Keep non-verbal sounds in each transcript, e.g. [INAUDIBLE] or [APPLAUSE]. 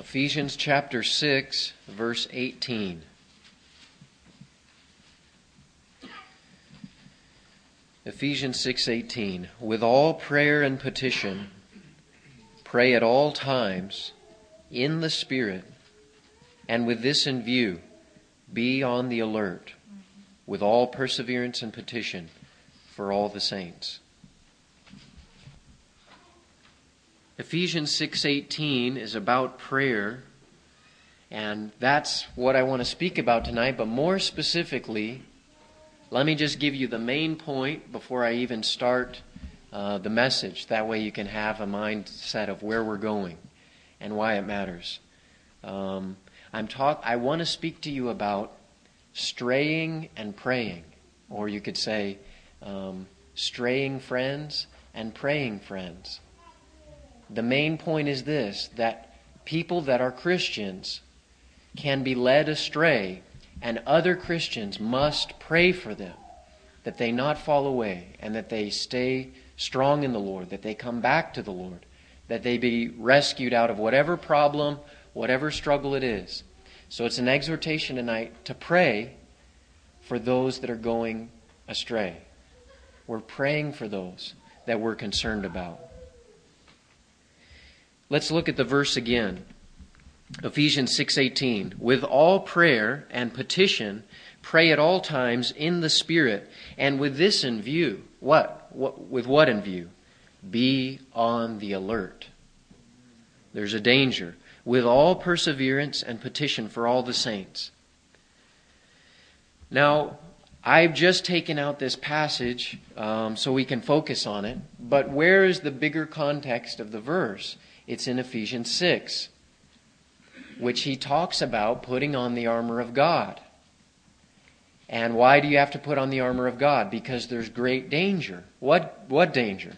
Ephesians chapter 6, verse 18. Ephesians 6:18 With all prayer and petition pray at all times in the spirit and with this in view be on the alert with all perseverance and petition for all the saints. Ephesians 6:18 is about prayer and that's what I want to speak about tonight, but more specifically, let me just give you the main point before I even start uh, the message. That way you can have a mindset of where we're going and why it matters. Um, I'm talk. I want to speak to you about straying and praying, or you could say um, straying friends and praying friends. The main point is this: that people that are Christians can be led astray and other Christians must pray for them that they not fall away and that they stay strong in the Lord, that they come back to the Lord, that they be rescued out of whatever problem, whatever struggle it is. So it's an exhortation tonight to pray for those that are going astray. We're praying for those that we're concerned about. Let's look at the verse again. Ephesians 6:18 With all prayer and petition pray at all times in the spirit and with this in view what, what with what in view? Be on the alert. There's a danger. With all perseverance and petition for all the saints. Now I've just taken out this passage um, so we can focus on it but where is the bigger context of the verse it's in Ephesians 6 which he talks about putting on the armor of God. And why do you have to put on the armor of God? Because there's great danger. What, what danger?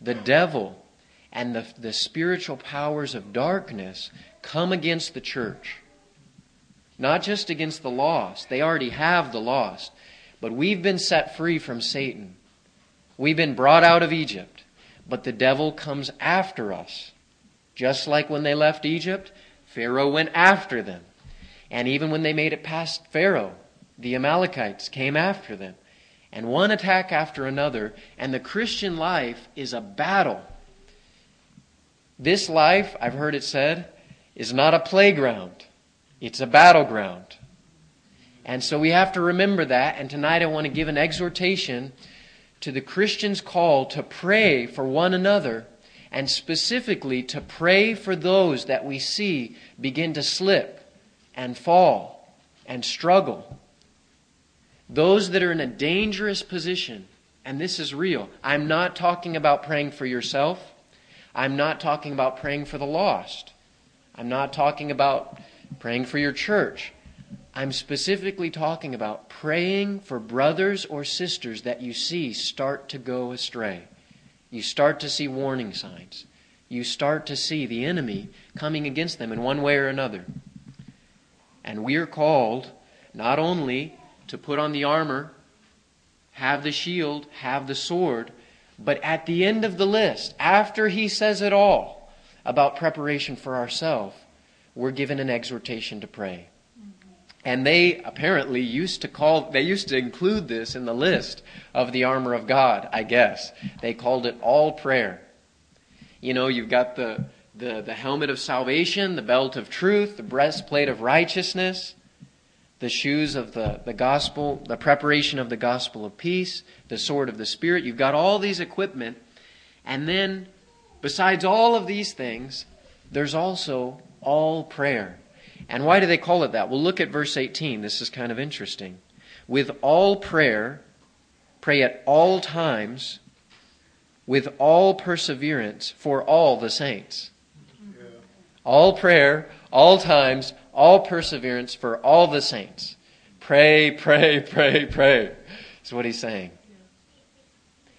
The devil and the, the spiritual powers of darkness come against the church. Not just against the lost, they already have the lost. But we've been set free from Satan. We've been brought out of Egypt. But the devil comes after us. Just like when they left Egypt, Pharaoh went after them. And even when they made it past Pharaoh, the Amalekites came after them. And one attack after another. And the Christian life is a battle. This life, I've heard it said, is not a playground, it's a battleground. And so we have to remember that. And tonight I want to give an exhortation to the Christian's call to pray for one another and specifically to pray for those that we see begin to slip and fall and struggle. Those that are in a dangerous position, and this is real. I'm not talking about praying for yourself. I'm not talking about praying for the lost. I'm not talking about praying for your church. I'm specifically talking about praying for brothers or sisters that you see start to go astray. You start to see warning signs. You start to see the enemy coming against them in one way or another. And we are called not only to put on the armor, have the shield, have the sword, but at the end of the list, after he says it all about preparation for ourselves, we're given an exhortation to pray. And they apparently used to call, they used to include this in the list of the armor of God, I guess. They called it all prayer. You know, you've got the, the, the helmet of salvation, the belt of truth, the breastplate of righteousness, the shoes of the, the gospel, the preparation of the gospel of peace, the sword of the Spirit. You've got all these equipment. And then, besides all of these things, there's also all prayer. And why do they call it that? Well, look at verse 18. This is kind of interesting. With all prayer, pray at all times, with all perseverance for all the saints. All prayer, all times, all perseverance for all the saints. Pray, pray, [LAUGHS] pray, pray, is what he's saying.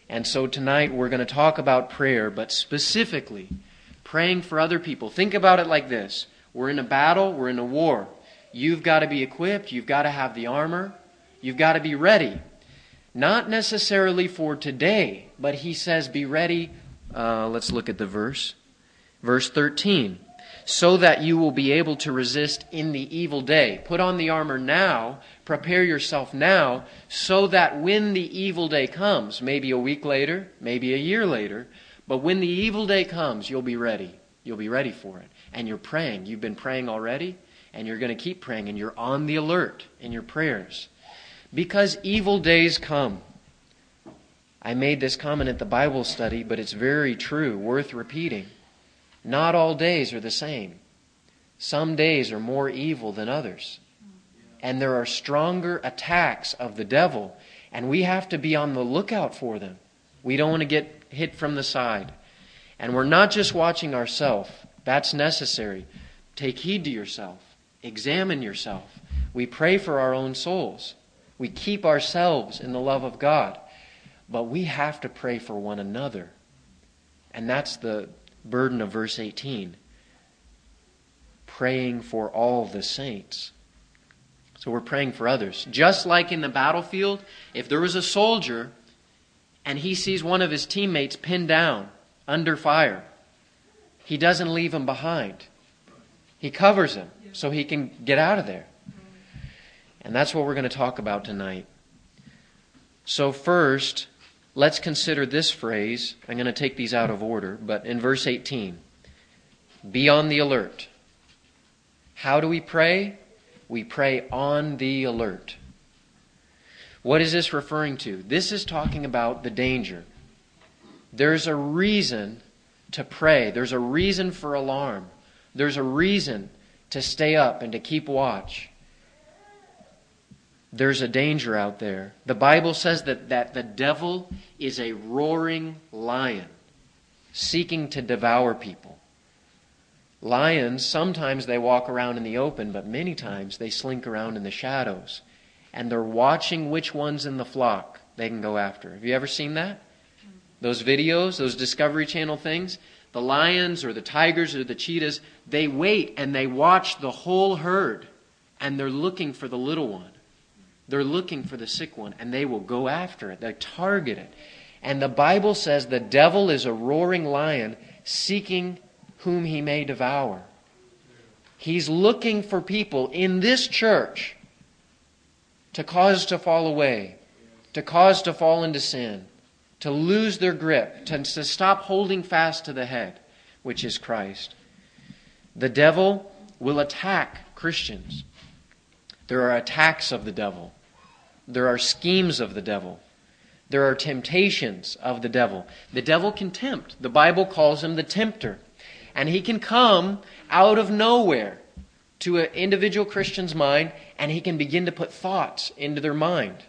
And so tonight we're going to talk about prayer, but specifically praying for other people. Think about it like this we're in a battle, we're in a war. You've got to be equipped, you've got to have the armor, you've got to be ready. Not necessarily for today, but he says, be ready. Uh, let's look at the verse. Verse 13. so that you will be able to resist in the evil day. Put on the armor now, prepare yourself now, so that when the evil day comes, maybe a week later, maybe a year later, but when the evil day comes, you'll be ready. You'll be ready for it. And you're praying. You've been praying already, and you're going to keep praying, and you're on the alert in your prayers. Because evil days come. I made this comment at the Bible study, but it's very true, worth repeating. Not all days are the same. Some days are more evil than others. And there are stronger attacks of the devil, and we have to be on the lookout for them. We don't want to get hit from the side. And we're not just watching ourselves, that's necessary. Take heed to yourself, examine yourself. We pray for our own souls, we keep ourselves in the love of God. But we have to pray for one another. And that's the burden of verse 18 praying for all the saints. So we're praying for others. Just like in the battlefield, if there was a soldier and he sees one of his teammates pinned down under fire, he doesn't leave him behind. He covers him so he can get out of there. And that's what we're going to talk about tonight. So, first, Let's consider this phrase. I'm going to take these out of order, but in verse 18, be on the alert. How do we pray? We pray on the alert. What is this referring to? This is talking about the danger. There's a reason to pray, there's a reason for alarm, there's a reason to stay up and to keep watch there's a danger out there. The Bible says that, that the devil is a roaring lion seeking to devour people. Lions, sometimes they walk around in the open, but many times they slink around in the shadows. And they're watching which ones in the flock they can go after. Have you ever seen that? Those videos, those Discovery Channel things? The lions or the tigers or the cheetahs, they wait and they watch the whole herd and they're looking for the little one. They're looking for the sick one and they will go after it. They target it. And the Bible says the devil is a roaring lion seeking whom he may devour. He's looking for people in this church to cause to fall away, to cause to fall into sin, to lose their grip, to, to stop holding fast to the head, which is Christ. The devil will attack Christians. There are attacks of the devil. There are schemes of the devil. There are temptations of the devil. The devil can tempt. The Bible calls him the tempter. And he can come out of nowhere to an individual Christian's mind and he can begin to put thoughts into their mind.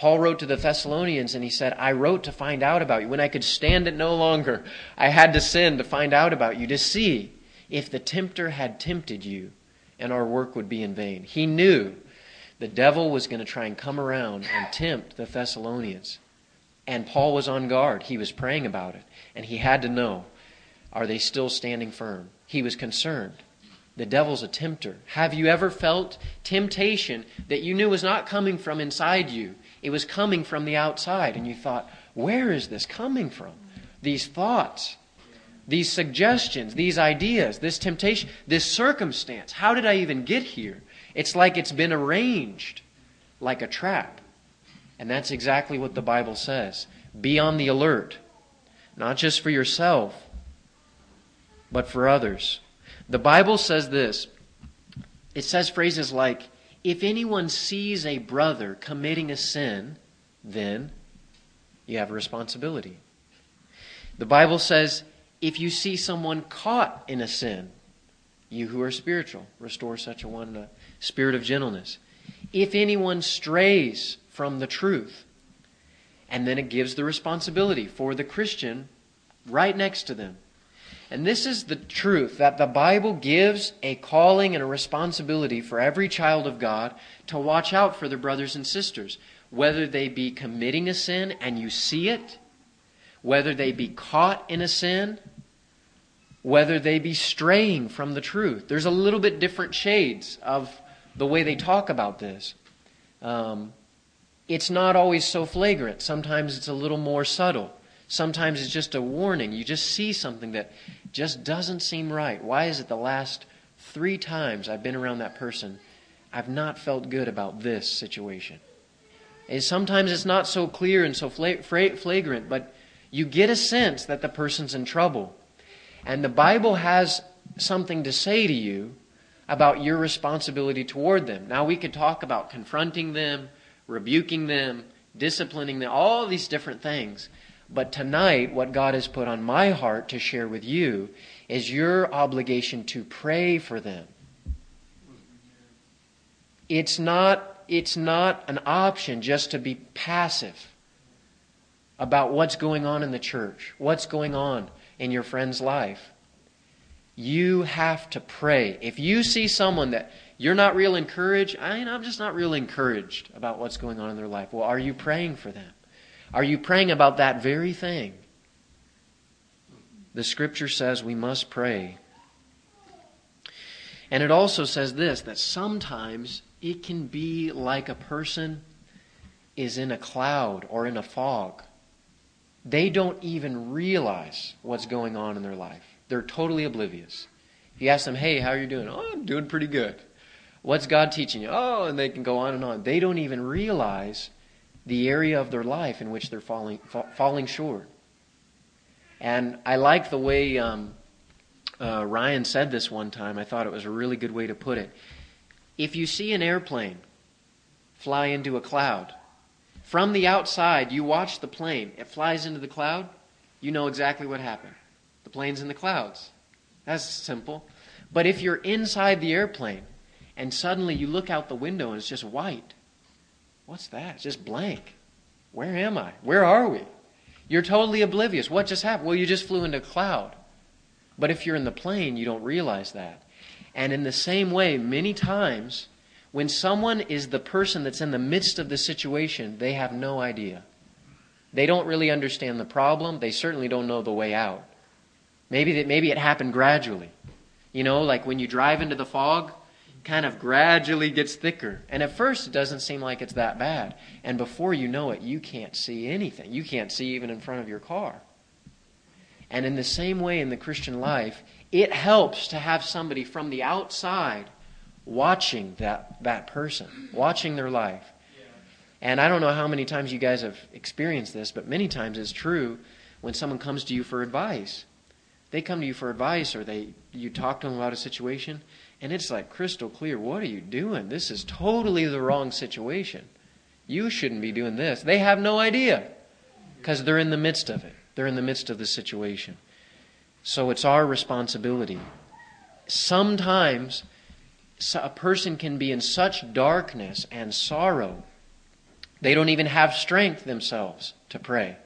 Paul wrote to the Thessalonians and he said, I wrote to find out about you. When I could stand it no longer, I had to sin to find out about you, to see if the tempter had tempted you and our work would be in vain. He knew the devil was going to try and come around and tempt the Thessalonians. And Paul was on guard. He was praying about it. And he had to know are they still standing firm? He was concerned. The devil's a tempter. Have you ever felt temptation that you knew was not coming from inside you? It was coming from the outside. And you thought, where is this coming from? These thoughts, these suggestions, these ideas, this temptation, this circumstance. How did I even get here? It's like it's been arranged like a trap. And that's exactly what the Bible says. Be on the alert, not just for yourself, but for others. The Bible says this it says phrases like, if anyone sees a brother committing a sin, then you have a responsibility. The Bible says, if you see someone caught in a sin, you who are spiritual, restore such a one a spirit of gentleness. If anyone strays from the truth, and then it gives the responsibility for the Christian right next to them. And this is the truth that the Bible gives a calling and a responsibility for every child of God to watch out for their brothers and sisters, whether they be committing a sin and you see it, whether they be caught in a sin whether they be straying from the truth. There's a little bit different shades of the way they talk about this. Um, it's not always so flagrant. Sometimes it's a little more subtle. Sometimes it's just a warning. You just see something that just doesn't seem right. Why is it the last three times I've been around that person, I've not felt good about this situation? And sometimes it's not so clear and so flagrant, but you get a sense that the person's in trouble. And the Bible has something to say to you about your responsibility toward them. Now, we could talk about confronting them, rebuking them, disciplining them, all these different things. But tonight, what God has put on my heart to share with you is your obligation to pray for them. It's not, it's not an option just to be passive about what's going on in the church, what's going on in your friend's life. You have to pray. If you see someone that you're not real encouraged, I mean, I'm just not real encouraged about what's going on in their life. Well, are you praying for them? Are you praying about that very thing? The scripture says we must pray. And it also says this that sometimes it can be like a person is in a cloud or in a fog. They don't even realize what's going on in their life. They're totally oblivious. If you ask them, hey, how are you doing? Oh, I'm doing pretty good. What's God teaching you? Oh, and they can go on and on. They don't even realize the area of their life in which they're falling, falling short. And I like the way um, uh, Ryan said this one time. I thought it was a really good way to put it. If you see an airplane fly into a cloud, from the outside, you watch the plane, it flies into the cloud, you know exactly what happened. The plane's in the clouds. That's simple. But if you're inside the airplane and suddenly you look out the window and it's just white, What's that? It's just blank. Where am I? Where are we? You're totally oblivious. What just happened? Well, you just flew into a cloud. But if you're in the plane, you don't realize that. And in the same way, many times, when someone is the person that's in the midst of the situation, they have no idea. They don't really understand the problem. They certainly don't know the way out. Maybe that maybe it happened gradually. You know, like when you drive into the fog, kind of gradually gets thicker. And at first, it doesn't seem like it's that bad. And before you know it, you can't see anything. You can't see even in front of your car. And in the same way in the Christian life, it helps to have somebody from the outside watching that, that person, watching their life. And I don't know how many times you guys have experienced this, but many times it's true when someone comes to you for advice. They come to you for advice or they you talk to them about a situation and it's like crystal clear. What are you doing? This is totally the wrong situation. You shouldn't be doing this. They have no idea because they're in the midst of it, they're in the midst of the situation. So it's our responsibility. Sometimes a person can be in such darkness and sorrow, they don't even have strength themselves to pray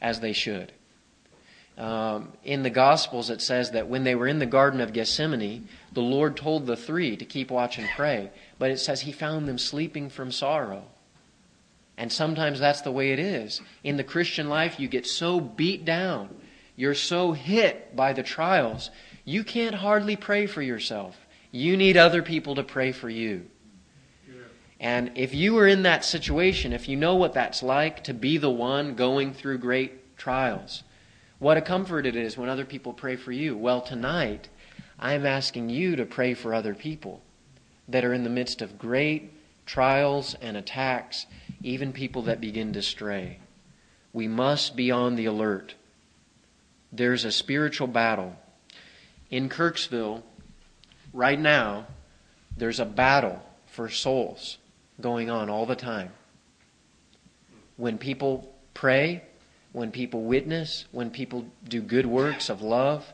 as they should. Um, in the Gospels, it says that when they were in the Garden of Gethsemane, the Lord told the three to keep watch and pray. But it says he found them sleeping from sorrow. And sometimes that's the way it is. In the Christian life, you get so beat down, you're so hit by the trials, you can't hardly pray for yourself. You need other people to pray for you. And if you are in that situation, if you know what that's like to be the one going through great trials, what a comfort it is when other people pray for you. Well, tonight, I'm asking you to pray for other people that are in the midst of great trials and attacks, even people that begin to stray. We must be on the alert. There's a spiritual battle. In Kirksville, right now, there's a battle for souls going on all the time. When people pray, when people witness, when people do good works of love,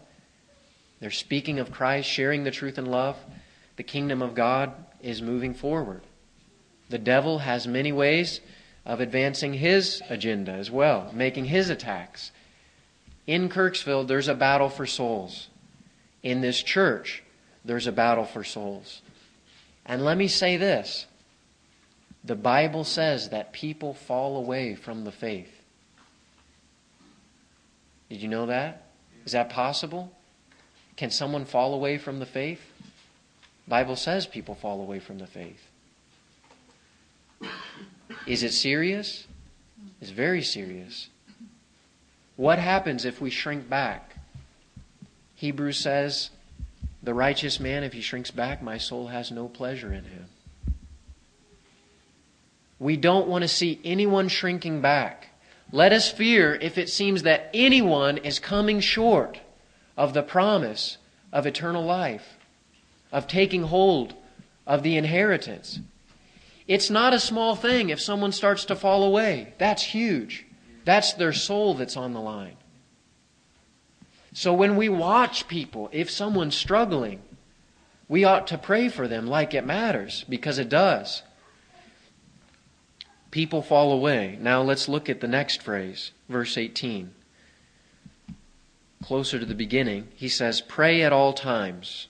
they're speaking of Christ, sharing the truth in love, the kingdom of God is moving forward. The devil has many ways of advancing his agenda as well, making his attacks. In Kirksville, there's a battle for souls. In this church, there's a battle for souls. And let me say this the Bible says that people fall away from the faith. Did you know that? Is that possible? Can someone fall away from the faith? Bible says people fall away from the faith. Is it serious? It's very serious. What happens if we shrink back? Hebrews says, The righteous man, if he shrinks back, my soul has no pleasure in him. We don't want to see anyone shrinking back. Let us fear if it seems that anyone is coming short of the promise of eternal life, of taking hold of the inheritance. It's not a small thing if someone starts to fall away. That's huge. That's their soul that's on the line. So when we watch people, if someone's struggling, we ought to pray for them like it matters, because it does. People fall away. Now let's look at the next phrase, verse 18. Closer to the beginning, he says, Pray at all times.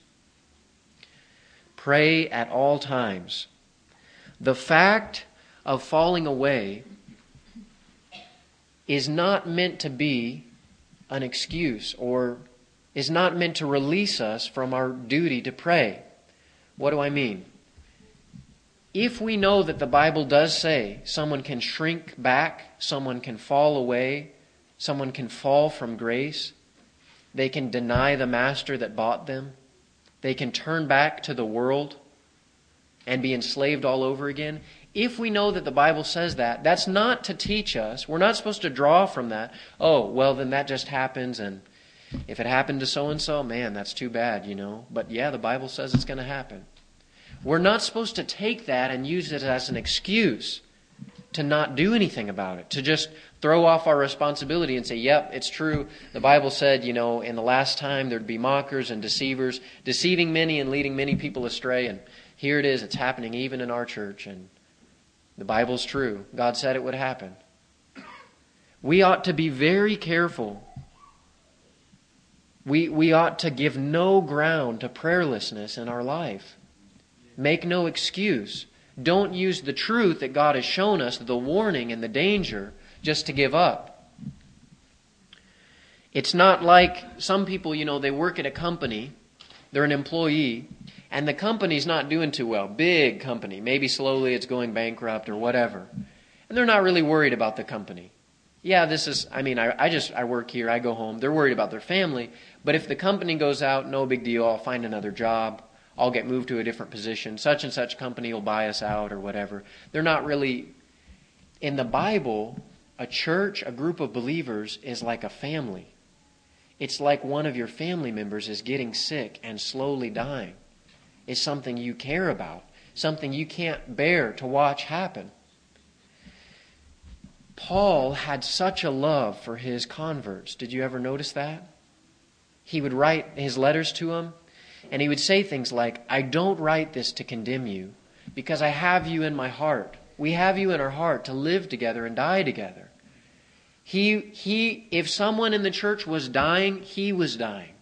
Pray at all times. The fact of falling away is not meant to be an excuse or is not meant to release us from our duty to pray. What do I mean? If we know that the Bible does say someone can shrink back, someone can fall away, someone can fall from grace, they can deny the master that bought them, they can turn back to the world, and be enslaved all over again, if we know that the Bible says that, that's not to teach us. We're not supposed to draw from that. Oh, well, then that just happens, and if it happened to so and so, man, that's too bad, you know. But yeah, the Bible says it's going to happen. We're not supposed to take that and use it as an excuse to not do anything about it, to just throw off our responsibility and say, yep, it's true. The Bible said, you know, in the last time there'd be mockers and deceivers, deceiving many and leading many people astray. And here it is, it's happening even in our church, and the Bible's true. God said it would happen. We ought to be very careful. We, we ought to give no ground to prayerlessness in our life. Make no excuse. Don't use the truth that God has shown us, the warning and the danger, just to give up. It's not like some people, you know, they work at a company, they're an employee, and the company's not doing too well. Big company. Maybe slowly it's going bankrupt or whatever. And they're not really worried about the company. Yeah, this is, I mean, I, I just, I work here, I go home. They're worried about their family. But if the company goes out, no big deal. I'll find another job. I'll get moved to a different position. Such and such company will buy us out or whatever. They're not really, in the Bible, a church, a group of believers is like a family. It's like one of your family members is getting sick and slowly dying It's something you care about, something you can't bear to watch happen. Paul had such a love for his converts. Did you ever notice that? He would write his letters to them, and he would say things like, I don't write this to condemn you, because I have you in my heart. We have you in our heart to live together and die together. He, he, if someone in the church was dying, he was dying.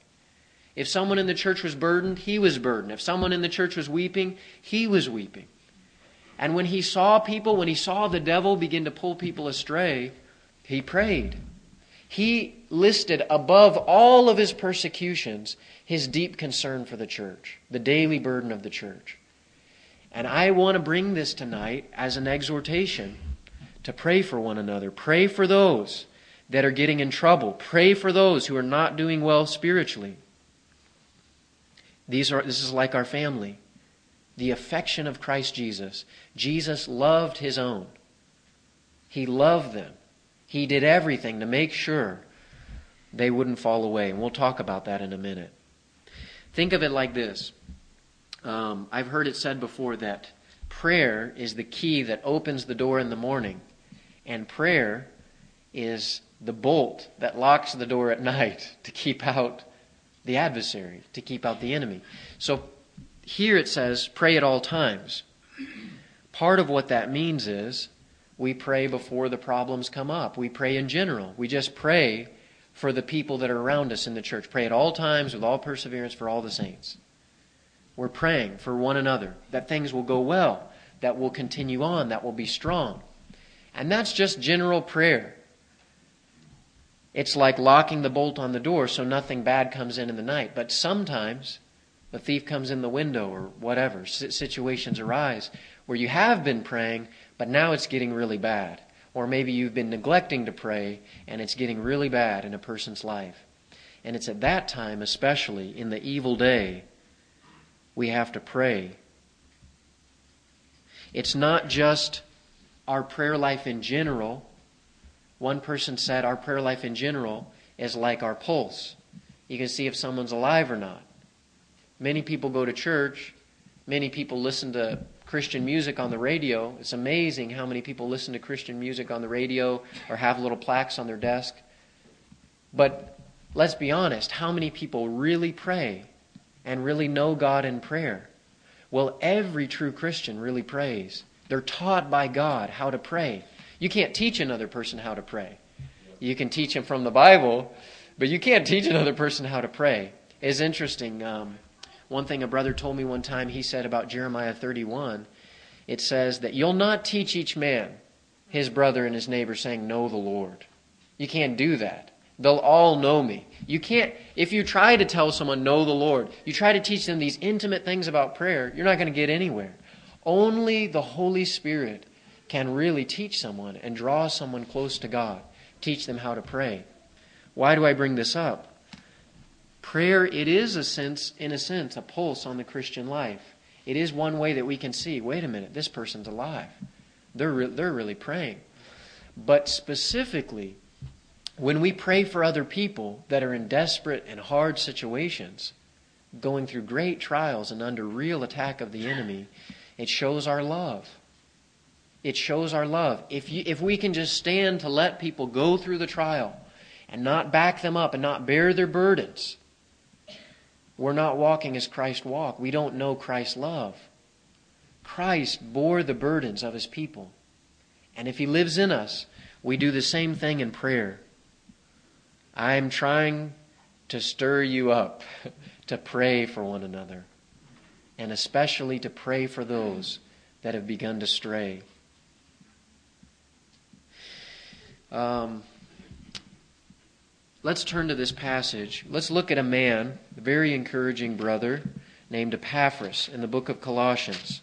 If someone in the church was burdened, he was burdened. If someone in the church was weeping, he was weeping. And when he saw people, when he saw the devil begin to pull people astray, he prayed. He listed above all of his persecutions his deep concern for the church, the daily burden of the church. And I want to bring this tonight as an exhortation to pray for one another. Pray for those that are getting in trouble. Pray for those who are not doing well spiritually. These are, this is like our family. The affection of Christ Jesus. Jesus loved his own. He loved them. He did everything to make sure they wouldn't fall away. And we'll talk about that in a minute. Think of it like this um, I've heard it said before that prayer is the key that opens the door in the morning, and prayer is the bolt that locks the door at night [LAUGHS] to keep out the adversary, to keep out the enemy. So here it says, pray at all times. Part of what that means is we pray before the problems come up. We pray in general. We just pray for the people that are around us in the church. Pray at all times with all perseverance for all the saints. We're praying for one another that things will go well, that will continue on, that will be strong. And that's just general prayer. It's like locking the bolt on the door so nothing bad comes in in the night. But sometimes the thief comes in the window or whatever. Situations arise where you have been praying, but now it's getting really bad. Or maybe you've been neglecting to pray and it's getting really bad in a person's life. And it's at that time, especially in the evil day, we have to pray. It's not just our prayer life in general. One person said our prayer life in general is like our pulse. You can see if someone's alive or not. Many people go to church, many people listen to Christian music on the radio. It's amazing how many people listen to Christian music on the radio or have little plaques on their desk. But let's be honest, how many people really pray and really know God in prayer? Well, every true Christian really prays. They're taught by God how to pray. You can't teach another person how to pray. You can teach them from the Bible, but you can't teach another person how to pray. It's interesting. Um, one thing a brother told me one time, he said about Jeremiah 31, it says that you'll not teach each man his brother and his neighbor saying, Know the Lord. You can't do that. They'll all know me. You can't, if you try to tell someone, know the Lord, you try to teach them these intimate things about prayer, you're not going to get anywhere. Only the Holy Spirit can really teach someone and draw someone close to God, teach them how to pray. Why do I bring this up? Prayer, it is a sense, in a sense, a pulse on the Christian life. It is one way that we can see, wait a minute, this person's alive. They're, re- they're really praying. But specifically, when we pray for other people that are in desperate and hard situations, going through great trials and under real attack of the enemy, it shows our love. It shows our love. If, you, if we can just stand to let people go through the trial and not back them up and not bear their burdens, we're not walking as Christ walked. We don't know Christ's love. Christ bore the burdens of his people. And if he lives in us, we do the same thing in prayer. I'm trying to stir you up [LAUGHS] to pray for one another, and especially to pray for those that have begun to stray. Um, let's turn to this passage. Let's look at a man, a very encouraging brother, named Epaphras in the book of Colossians.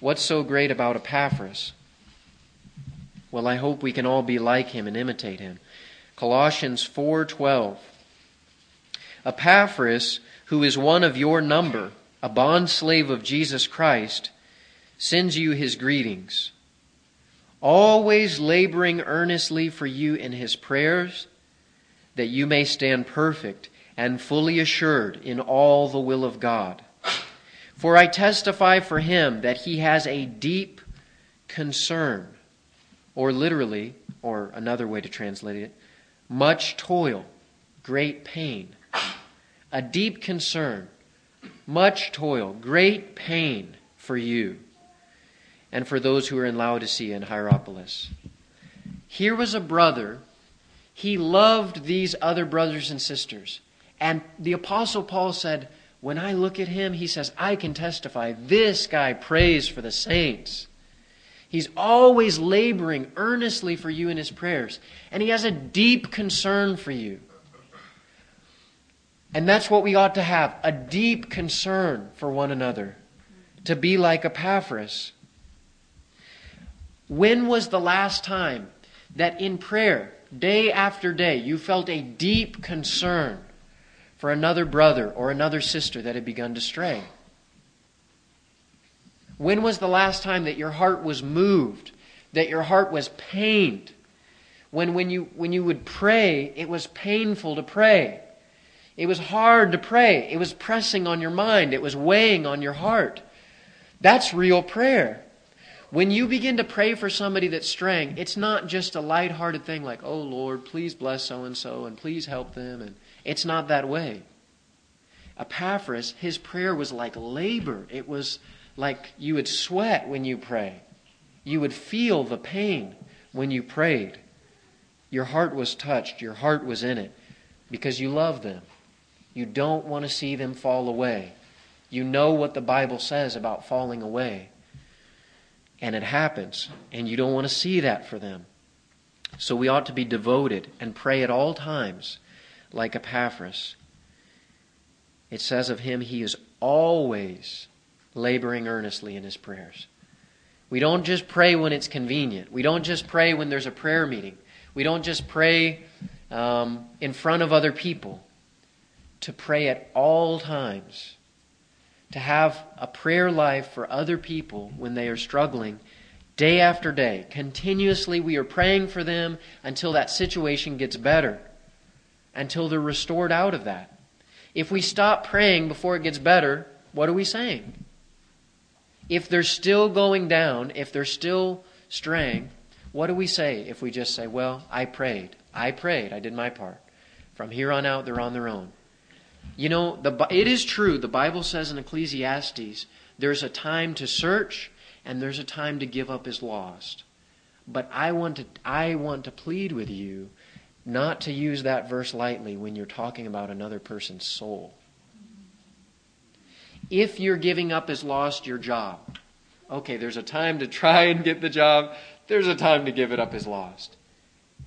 What's so great about Epaphras? Well, I hope we can all be like him and imitate him. Colossians 4:12 Epaphras, who is one of your number, a bondslave of Jesus Christ, sends you his greetings, always laboring earnestly for you in his prayers, that you may stand perfect and fully assured in all the will of God. For I testify for him that he has a deep concern, or literally, or another way to translate it, much toil, great pain, a deep concern, much toil, great pain for you and for those who are in Laodicea and Hierapolis. Here was a brother, he loved these other brothers and sisters. And the Apostle Paul said, When I look at him, he says, I can testify, this guy prays for the saints. He's always laboring earnestly for you in his prayers, and he has a deep concern for you. And that's what we ought to have a deep concern for one another, to be like Epaphras. When was the last time that in prayer, day after day, you felt a deep concern for another brother or another sister that had begun to stray? When was the last time that your heart was moved, that your heart was pained? When, when, you, when you would pray, it was painful to pray. It was hard to pray. It was pressing on your mind. It was weighing on your heart. That's real prayer. When you begin to pray for somebody that's straying, it's not just a light-hearted thing like, "Oh Lord, please bless so and so and please help them." And it's not that way. Epaphras, his prayer was like labor. It was like you would sweat when you pray. You would feel the pain when you prayed. Your heart was touched, your heart was in it because you love them. You don't want to see them fall away. You know what the Bible says about falling away. And it happens, and you don't want to see that for them. So we ought to be devoted and pray at all times, like Epaphras. It says of him, he is always laboring earnestly in his prayers. We don't just pray when it's convenient. We don't just pray when there's a prayer meeting. We don't just pray um, in front of other people. To pray at all times. To have a prayer life for other people when they are struggling day after day. Continuously, we are praying for them until that situation gets better, until they're restored out of that. If we stop praying before it gets better, what are we saying? If they're still going down, if they're still straying, what do we say if we just say, Well, I prayed. I prayed. I did my part. From here on out, they're on their own. You know, the, it is true. The Bible says in Ecclesiastes, there's a time to search and there's a time to give up is lost. But I want to, I want to plead with you not to use that verse lightly when you're talking about another person's soul. If you're giving up as lost your job, okay, there's a time to try and get the job, there's a time to give it up as lost.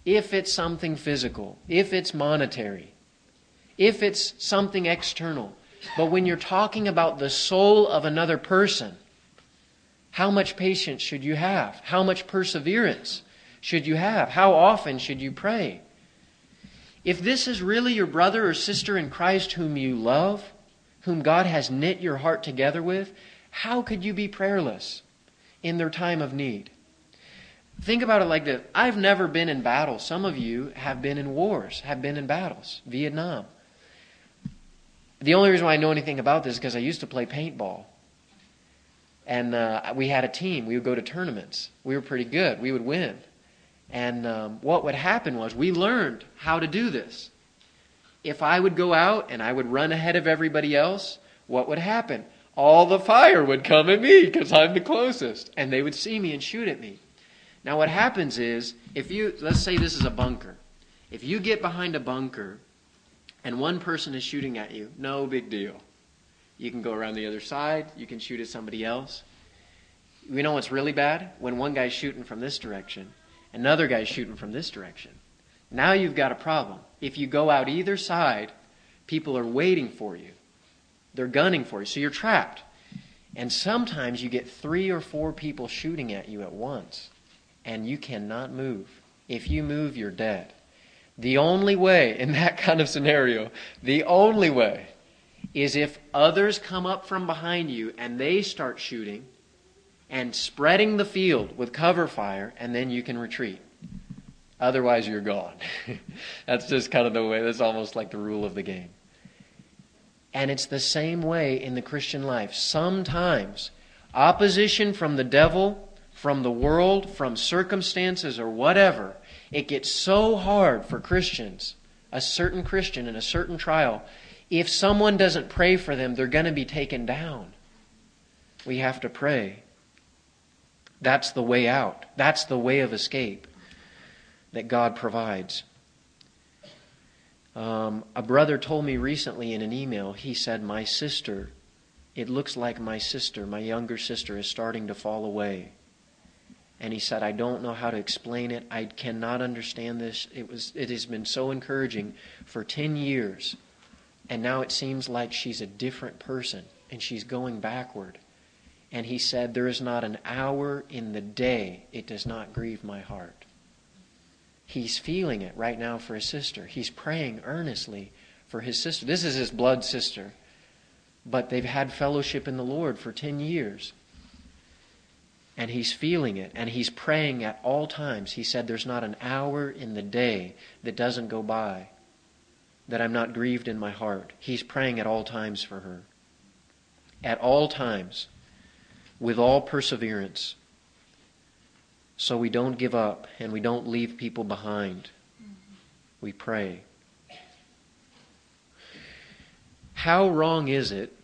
If it's something physical, if it's monetary, if it's something external, but when you're talking about the soul of another person, how much patience should you have? How much perseverance should you have? How often should you pray? If this is really your brother or sister in Christ whom you love, whom God has knit your heart together with, how could you be prayerless in their time of need? Think about it like this I've never been in battle. Some of you have been in wars, have been in battles. Vietnam. The only reason why I know anything about this is because I used to play paintball. And uh, we had a team. We would go to tournaments. We were pretty good. We would win. And um, what would happen was we learned how to do this. If I would go out and I would run ahead of everybody else, what would happen? All the fire would come at me because I'm the closest. And they would see me and shoot at me. Now, what happens is, if you, let's say this is a bunker. If you get behind a bunker and one person is shooting at you, no big deal. You can go around the other side. You can shoot at somebody else. You know what's really bad? When one guy's shooting from this direction, another guy's shooting from this direction. Now you've got a problem. If you go out either side, people are waiting for you. They're gunning for you. So you're trapped. And sometimes you get three or four people shooting at you at once, and you cannot move. If you move, you're dead. The only way in that kind of scenario, the only way is if others come up from behind you and they start shooting and spreading the field with cover fire, and then you can retreat. Otherwise, you're gone. [LAUGHS] that's just kind of the way, that's almost like the rule of the game. And it's the same way in the Christian life. Sometimes opposition from the devil, from the world, from circumstances, or whatever, it gets so hard for Christians, a certain Christian in a certain trial, if someone doesn't pray for them, they're going to be taken down. We have to pray. That's the way out. That's the way of escape that God provides. Um, a brother told me recently in an email, he said, My sister, it looks like my sister, my younger sister, is starting to fall away. And he said, I don't know how to explain it. I cannot understand this. It, was, it has been so encouraging for 10 years and now it seems like she's a different person and she's going backward. And he said, There is not an hour in the day it does not grieve my heart. He's feeling it right now for his sister. He's praying earnestly for his sister. This is his blood sister. But they've had fellowship in the Lord for 10 years. And he's feeling it. And he's praying at all times. He said, There's not an hour in the day that doesn't go by that I'm not grieved in my heart. He's praying at all times for her. At all times, with all perseverance, so we don't give up and we don't leave people behind. We pray. How wrong is it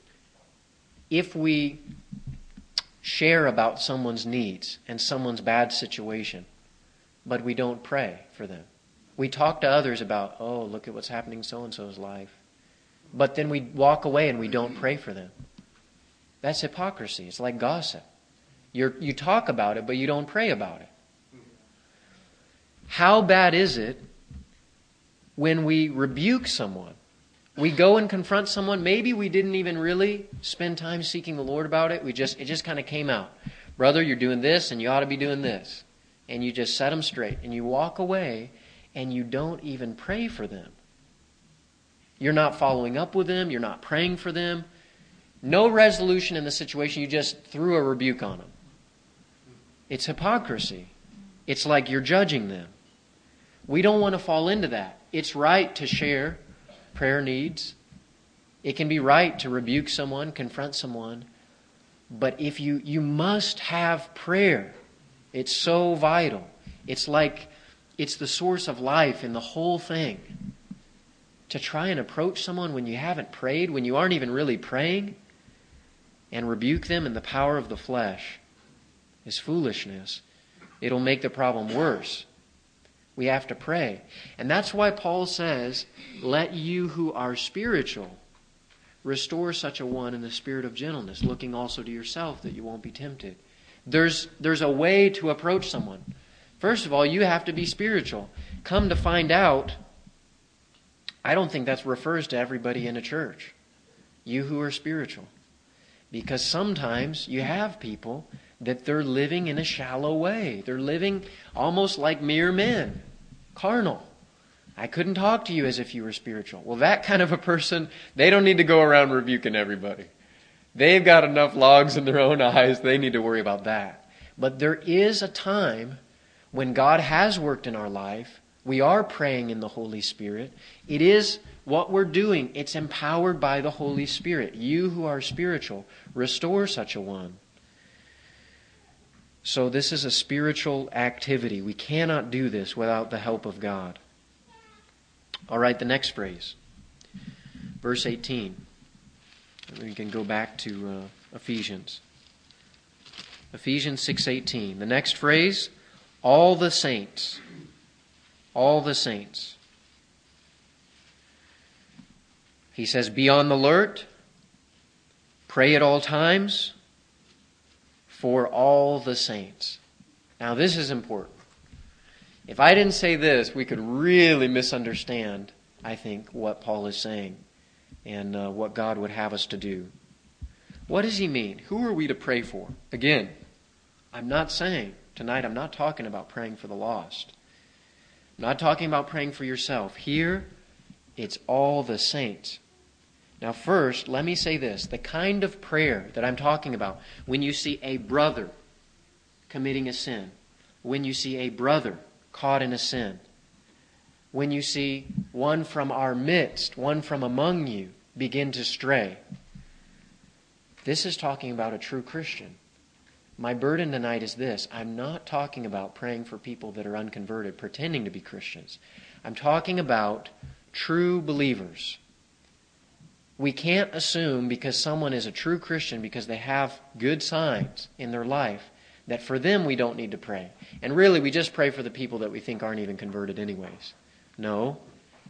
if we share about someone's needs and someone's bad situation, but we don't pray for them? We talk to others about, oh, look at what's happening in so and so's life. But then we walk away and we don't pray for them. That's hypocrisy. It's like gossip. you you talk about it, but you don't pray about it. How bad is it when we rebuke someone? We go and confront someone. Maybe we didn't even really spend time seeking the Lord about it. We just it just kind of came out. Brother, you're doing this and you ought to be doing this. And you just set them straight. And you walk away and you don't even pray for them. You're not following up with them. You're not praying for them. No resolution in the situation. You just threw a rebuke on them. It's hypocrisy. It's like you're judging them. We don't want to fall into that. It's right to share prayer needs. It can be right to rebuke someone, confront someone. But if you, you must have prayer. It's so vital. It's like it's the source of life in the whole thing. To try and approach someone when you haven't prayed, when you aren't even really praying, and rebuke them in the power of the flesh is foolishness. It'll make the problem worse. We have to pray. And that's why Paul says, Let you who are spiritual restore such a one in the spirit of gentleness, looking also to yourself that you won't be tempted. There's, there's a way to approach someone. First of all, you have to be spiritual. Come to find out, I don't think that refers to everybody in a church. You who are spiritual. Because sometimes you have people that they're living in a shallow way. They're living almost like mere men, carnal. I couldn't talk to you as if you were spiritual. Well, that kind of a person, they don't need to go around rebuking everybody. They've got enough logs in their own eyes, they need to worry about that. But there is a time when God has worked in our life. We are praying in the Holy Spirit. It is what we're doing, it's empowered by the Holy Spirit. You who are spiritual, restore such a one. So, this is a spiritual activity. We cannot do this without the help of God. All right, the next phrase. Verse 18. We can go back to uh, Ephesians. Ephesians 6:18. The next phrase, all the saints. All the saints. He says, Be on the alert, pray at all times, for all the saints. Now, this is important. If I didn't say this, we could really misunderstand, I think, what Paul is saying and uh, what God would have us to do. What does he mean? Who are we to pray for? Again, I'm not saying tonight, I'm not talking about praying for the lost. I'm not talking about praying for yourself. Here, it's all the saints. Now, first, let me say this the kind of prayer that I'm talking about, when you see a brother committing a sin, when you see a brother caught in a sin, when you see one from our midst, one from among you, begin to stray, this is talking about a true Christian. My burden tonight is this I'm not talking about praying for people that are unconverted, pretending to be Christians. I'm talking about true believers we can't assume because someone is a true Christian, because they have good signs in their life, that for them we don't need to pray. And really, we just pray for the people that we think aren't even converted, anyways. No.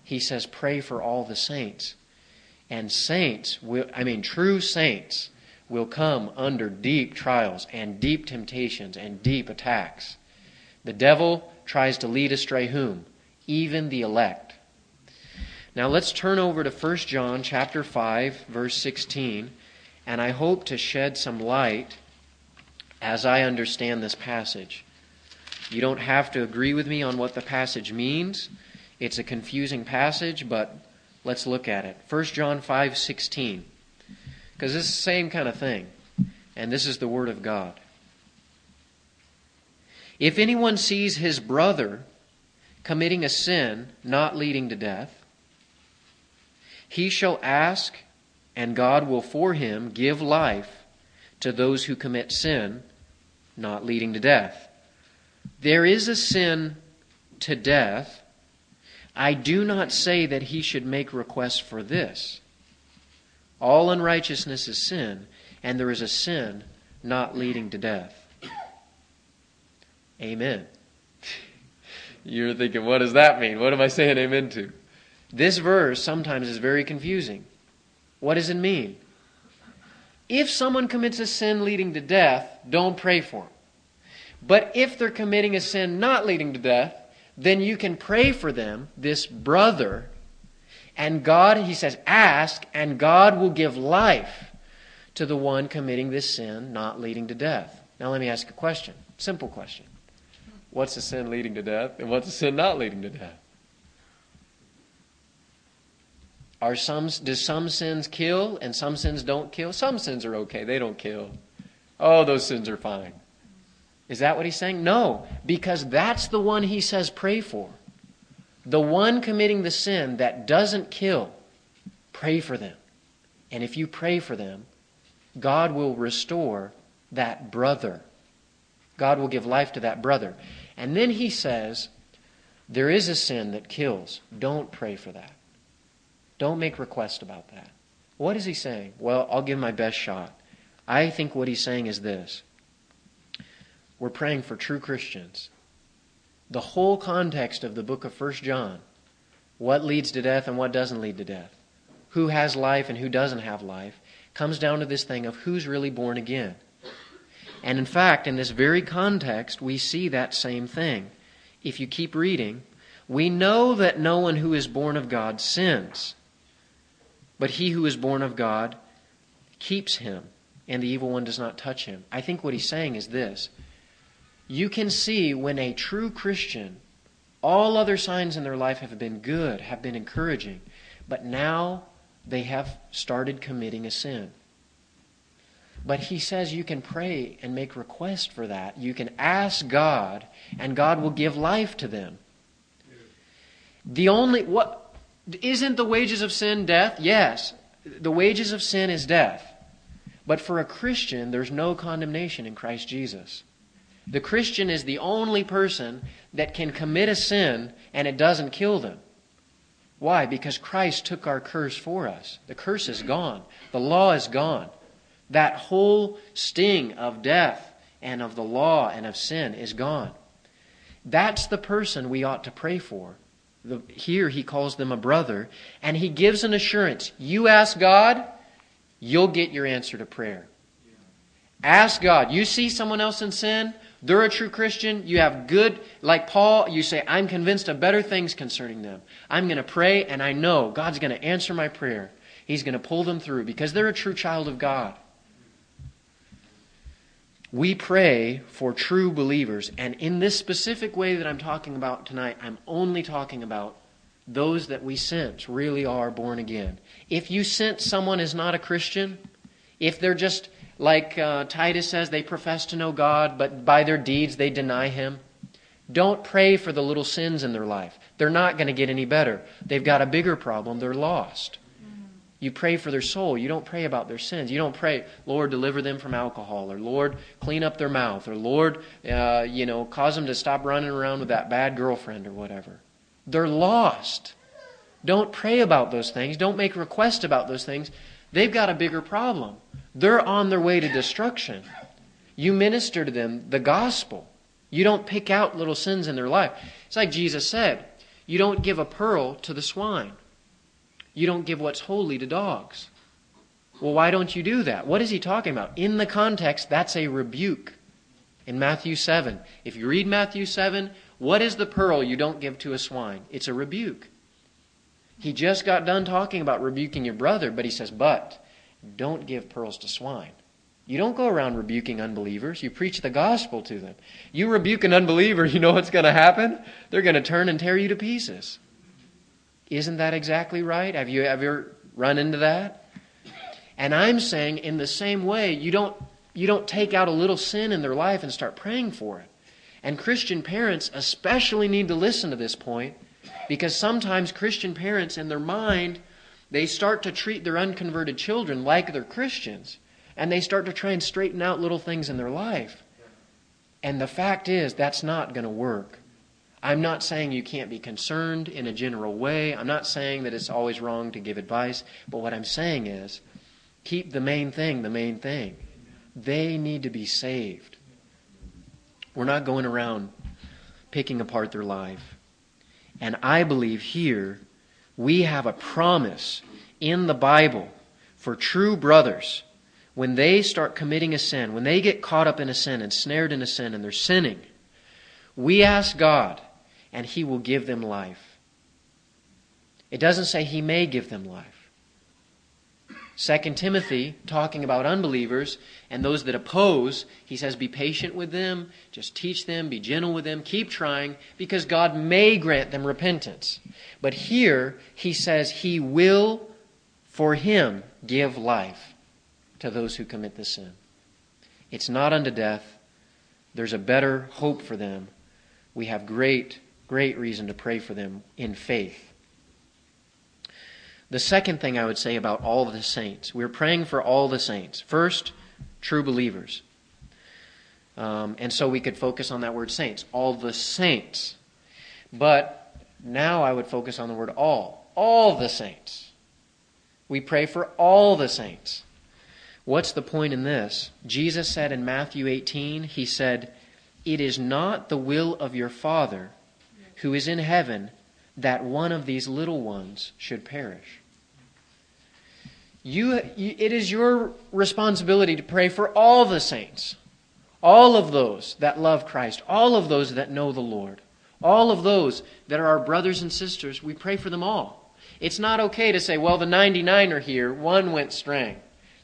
He says, pray for all the saints. And saints, will, I mean, true saints, will come under deep trials and deep temptations and deep attacks. The devil tries to lead astray whom? Even the elect. Now let's turn over to 1 John chapter 5 verse 16 and I hope to shed some light as I understand this passage. You don't have to agree with me on what the passage means. It's a confusing passage, but let's look at it. 1 John 5:16. Because this is the same kind of thing. And this is the word of God. If anyone sees his brother committing a sin not leading to death, he shall ask, and God will for him give life to those who commit sin, not leading to death. There is a sin to death. I do not say that he should make request for this. All unrighteousness is sin, and there is a sin not leading to death. Amen. [LAUGHS] You're thinking, what does that mean? What am I saying amen to? This verse sometimes is very confusing. What does it mean? If someone commits a sin leading to death, don't pray for them. But if they're committing a sin not leading to death, then you can pray for them, this brother, and God, he says, ask, and God will give life to the one committing this sin not leading to death. Now, let me ask a question. Simple question. What's a sin leading to death, and what's a sin not leading to death? Are some, do some sins kill and some sins don't kill? Some sins are okay, they don't kill. Oh, those sins are fine. Is that what he's saying? No, because that's the one he says pray for. The one committing the sin that doesn't kill, pray for them. And if you pray for them, God will restore that brother. God will give life to that brother. And then he says, There is a sin that kills. Don't pray for that. Don't make requests about that. What is he saying? Well, I'll give my best shot. I think what he's saying is this we're praying for true Christians. The whole context of the book of 1 John what leads to death and what doesn't lead to death, who has life and who doesn't have life, comes down to this thing of who's really born again. And in fact, in this very context, we see that same thing. If you keep reading, we know that no one who is born of God sins, but he who is born of God keeps him, and the evil one does not touch him. I think what he's saying is this you can see when a true Christian, all other signs in their life have been good, have been encouraging, but now they have started committing a sin. But he says you can pray and make request for that. You can ask God, and God will give life to them. The only what isn't the wages of sin death? Yes. The wages of sin is death. But for a Christian, there's no condemnation in Christ Jesus. The Christian is the only person that can commit a sin and it doesn't kill them. Why? Because Christ took our curse for us. The curse is gone. The law is gone. That whole sting of death and of the law and of sin is gone. That's the person we ought to pray for. The, here he calls them a brother, and he gives an assurance. You ask God, you'll get your answer to prayer. Ask God. You see someone else in sin, they're a true Christian. You have good, like Paul, you say, I'm convinced of better things concerning them. I'm going to pray, and I know God's going to answer my prayer. He's going to pull them through because they're a true child of God. We pray for true believers, and in this specific way that I'm talking about tonight, I'm only talking about those that we sense really are born again. If you sense someone is not a Christian, if they're just like uh, Titus says, they profess to know God, but by their deeds they deny Him. Don't pray for the little sins in their life. They're not going to get any better. They've got a bigger problem. They're lost. You pray for their soul. You don't pray about their sins. You don't pray, Lord, deliver them from alcohol, or Lord, clean up their mouth, or Lord, uh, you know, cause them to stop running around with that bad girlfriend or whatever. They're lost. Don't pray about those things. Don't make requests about those things. They've got a bigger problem. They're on their way to destruction. You minister to them the gospel. You don't pick out little sins in their life. It's like Jesus said you don't give a pearl to the swine, you don't give what's holy to dogs. Well, why don't you do that? What is he talking about? In the context, that's a rebuke. In Matthew 7, if you read Matthew 7, what is the pearl you don't give to a swine? It's a rebuke. He just got done talking about rebuking your brother, but he says, but don't give pearls to swine. You don't go around rebuking unbelievers. You preach the gospel to them. You rebuke an unbeliever, you know what's going to happen? They're going to turn and tear you to pieces. Isn't that exactly right? Have you ever run into that? And I'm saying in the same way, you don't, you don't take out a little sin in their life and start praying for it. And Christian parents especially need to listen to this point because sometimes Christian parents, in their mind, they start to treat their unconverted children like they're Christians. And they start to try and straighten out little things in their life. And the fact is, that's not going to work. I'm not saying you can't be concerned in a general way. I'm not saying that it's always wrong to give advice. But what I'm saying is, keep the main thing the main thing. They need to be saved. We're not going around picking apart their life. And I believe here we have a promise in the Bible for true brothers when they start committing a sin, when they get caught up in a sin and snared in a sin and they're sinning. We ask God and He will give them life. It doesn't say He may give them life. 2 Timothy, talking about unbelievers and those that oppose, he says, Be patient with them, just teach them, be gentle with them, keep trying, because God may grant them repentance. But here, he says, He will, for Him, give life to those who commit the sin. It's not unto death. There's a better hope for them. We have great, great reason to pray for them in faith. The second thing I would say about all the saints, we're praying for all the saints. First, true believers. Um, and so we could focus on that word saints, all the saints. But now I would focus on the word all, all the saints. We pray for all the saints. What's the point in this? Jesus said in Matthew 18, He said, It is not the will of your Father who is in heaven that one of these little ones should perish. You, it is your responsibility to pray for all the saints, all of those that love Christ, all of those that know the Lord, all of those that are our brothers and sisters. We pray for them all. It's not okay to say, well, the 99 are here, one went straying.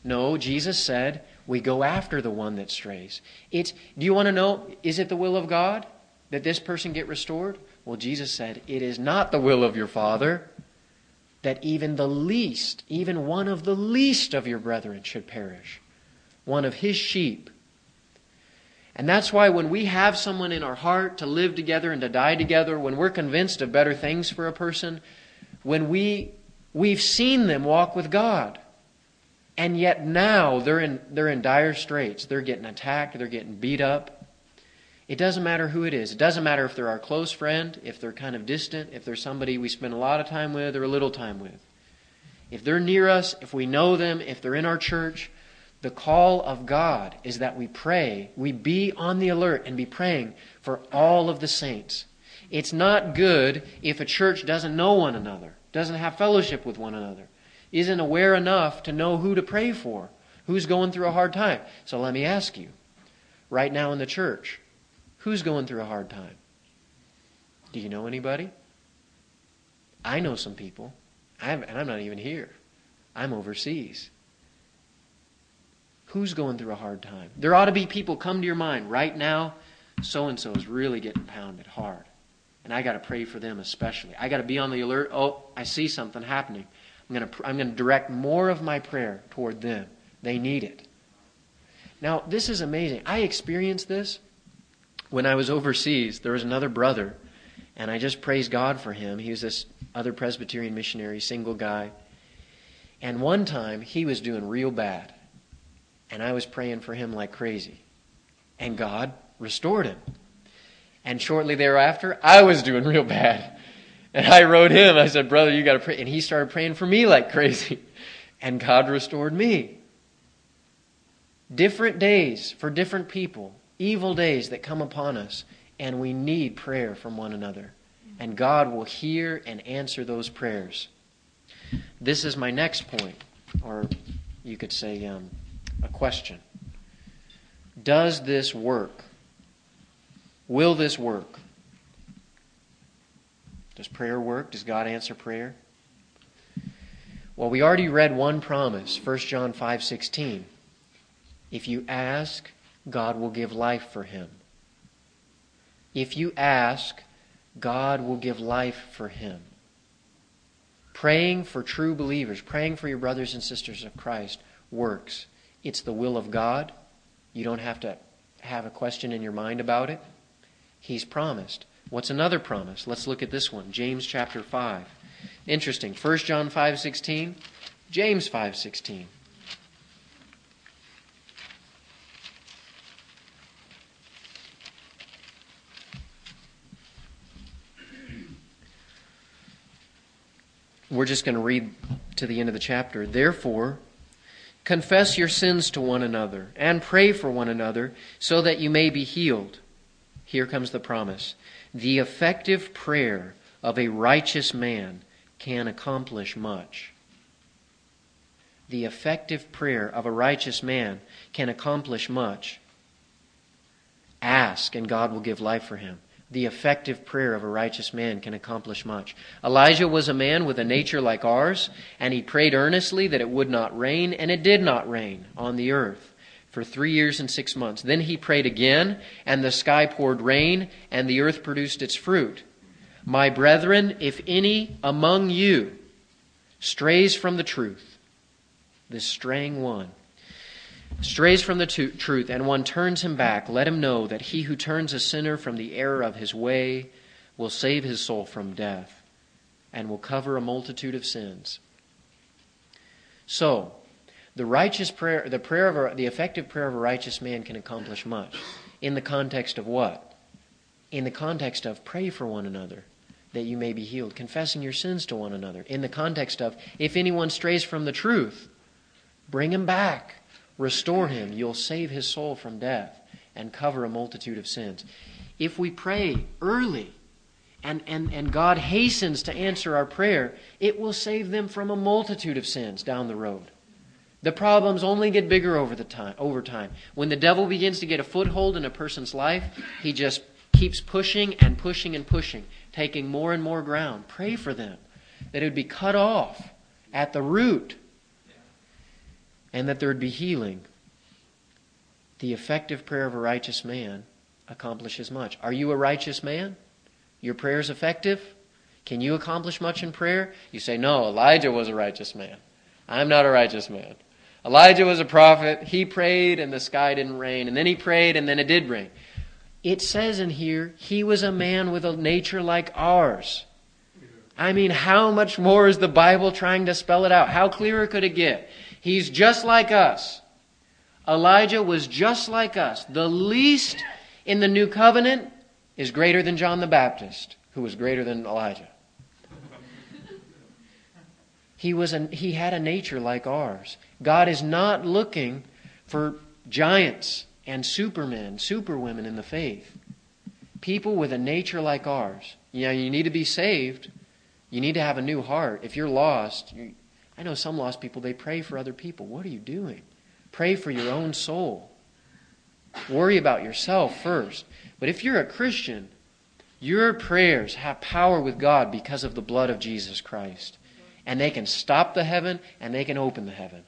No, Jesus said, we go after the one that strays. It's, do you want to know, is it the will of God that this person get restored? Well, Jesus said, It is not the will of your Father that even the least, even one of the least of your brethren should perish, one of his sheep. And that's why when we have someone in our heart to live together and to die together, when we're convinced of better things for a person, when we, we've seen them walk with God, and yet now they're in, they're in dire straits. They're getting attacked, they're getting beat up, it doesn't matter who it is. It doesn't matter if they're our close friend, if they're kind of distant, if they're somebody we spend a lot of time with or a little time with. If they're near us, if we know them, if they're in our church, the call of God is that we pray, we be on the alert and be praying for all of the saints. It's not good if a church doesn't know one another, doesn't have fellowship with one another, isn't aware enough to know who to pray for, who's going through a hard time. So let me ask you, right now in the church, Who's going through a hard time? Do you know anybody? I know some people, I'm, and I'm not even here. I'm overseas. Who's going through a hard time? There ought to be people come to your mind right now. So and so is really getting pounded hard. And I got to pray for them especially. I got to be on the alert. Oh, I see something happening. I'm going to I'm going to direct more of my prayer toward them. They need it. Now, this is amazing. I experienced this when I was overseas, there was another brother, and I just praised God for him. He was this other Presbyterian missionary, single guy. And one time, he was doing real bad. And I was praying for him like crazy. And God restored him. And shortly thereafter, I was doing real bad. And I wrote him, I said, Brother, you got to pray. And he started praying for me like crazy. [LAUGHS] And God restored me. Different days for different people evil days that come upon us, and we need prayer from one another. And God will hear and answer those prayers. This is my next point, or you could say um, a question. Does this work? Will this work? Does prayer work? Does God answer prayer? Well, we already read one promise, 1 John 5:16. If you ask, God will give life for him. If you ask, God will give life for him. Praying for true believers, praying for your brothers and sisters of Christ works. It's the will of God. You don't have to have a question in your mind about it. He's promised. What's another promise? Let's look at this one. James chapter 5. Interesting. 1 John 5:16, James 5:16. We're just going to read to the end of the chapter. Therefore, confess your sins to one another and pray for one another so that you may be healed. Here comes the promise. The effective prayer of a righteous man can accomplish much. The effective prayer of a righteous man can accomplish much. Ask, and God will give life for him. The effective prayer of a righteous man can accomplish much. Elijah was a man with a nature like ours, and he prayed earnestly that it would not rain, and it did not rain on the earth for three years and six months. Then he prayed again, and the sky poured rain, and the earth produced its fruit. My brethren, if any among you strays from the truth, this straying one, strays from the truth, and one turns him back, let him know that he who turns a sinner from the error of his way will save his soul from death and will cover a multitude of sins. So, the righteous prayer, the prayer of a, the effective prayer of a righteous man can accomplish much. In the context of what? In the context of pray for one another that you may be healed, confessing your sins to one another. In the context of if anyone strays from the truth, bring him back Restore him. You'll save his soul from death and cover a multitude of sins. If we pray early and, and, and God hastens to answer our prayer, it will save them from a multitude of sins down the road. The problems only get bigger over the time over time. When the devil begins to get a foothold in a person's life, he just keeps pushing and pushing and pushing, taking more and more ground. Pray for them that it would be cut off at the root and that there would be healing. The effective prayer of a righteous man accomplishes much. Are you a righteous man? Your prayer is effective? Can you accomplish much in prayer? You say, No, Elijah was a righteous man. I'm not a righteous man. Elijah was a prophet. He prayed and the sky didn't rain. And then he prayed and then it did rain. It says in here, he was a man with a nature like ours. I mean, how much more is the Bible trying to spell it out? How clearer could it get? He's just like us. Elijah was just like us. The least in the new covenant is greater than John the Baptist, who was greater than Elijah. He, was a, he had a nature like ours. God is not looking for giants and supermen, superwomen in the faith. People with a nature like ours. You know, you need to be saved. You need to have a new heart. If you're lost, you, I know some lost people, they pray for other people. What are you doing? Pray for your own soul. Worry about yourself first. But if you're a Christian, your prayers have power with God because of the blood of Jesus Christ. And they can stop the heaven and they can open the heaven.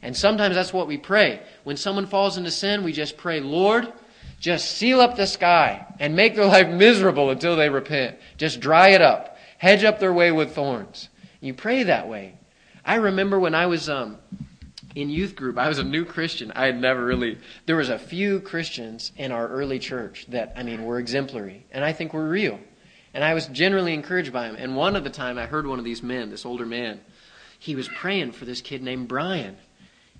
And sometimes that's what we pray. When someone falls into sin, we just pray, Lord, just seal up the sky and make their [LAUGHS] life miserable until they repent. Just dry it up. Hedge up their way with thorns. You pray that way. I remember when I was um, in youth group, I was a new Christian. I had never really. There was a few Christians in our early church that I mean were exemplary, and I think were real. And I was generally encouraged by them. And one of the time, I heard one of these men, this older man, he was praying for this kid named Brian,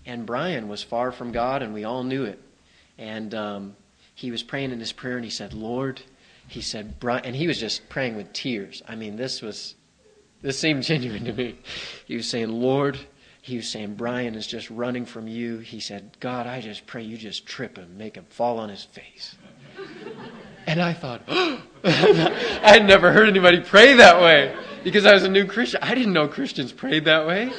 and Brian was far from God, and we all knew it. And um, he was praying in his prayer, and he said, "Lord," he said, "Brian," and he was just praying with tears. I mean, this was this seemed genuine to me. He was saying, Lord, he was saying, Brian is just running from you. He said, God, I just pray you just trip him, make him fall on his face. And I thought, oh. I had never heard anybody pray that way because I was a new Christian. I didn't know Christians prayed that way.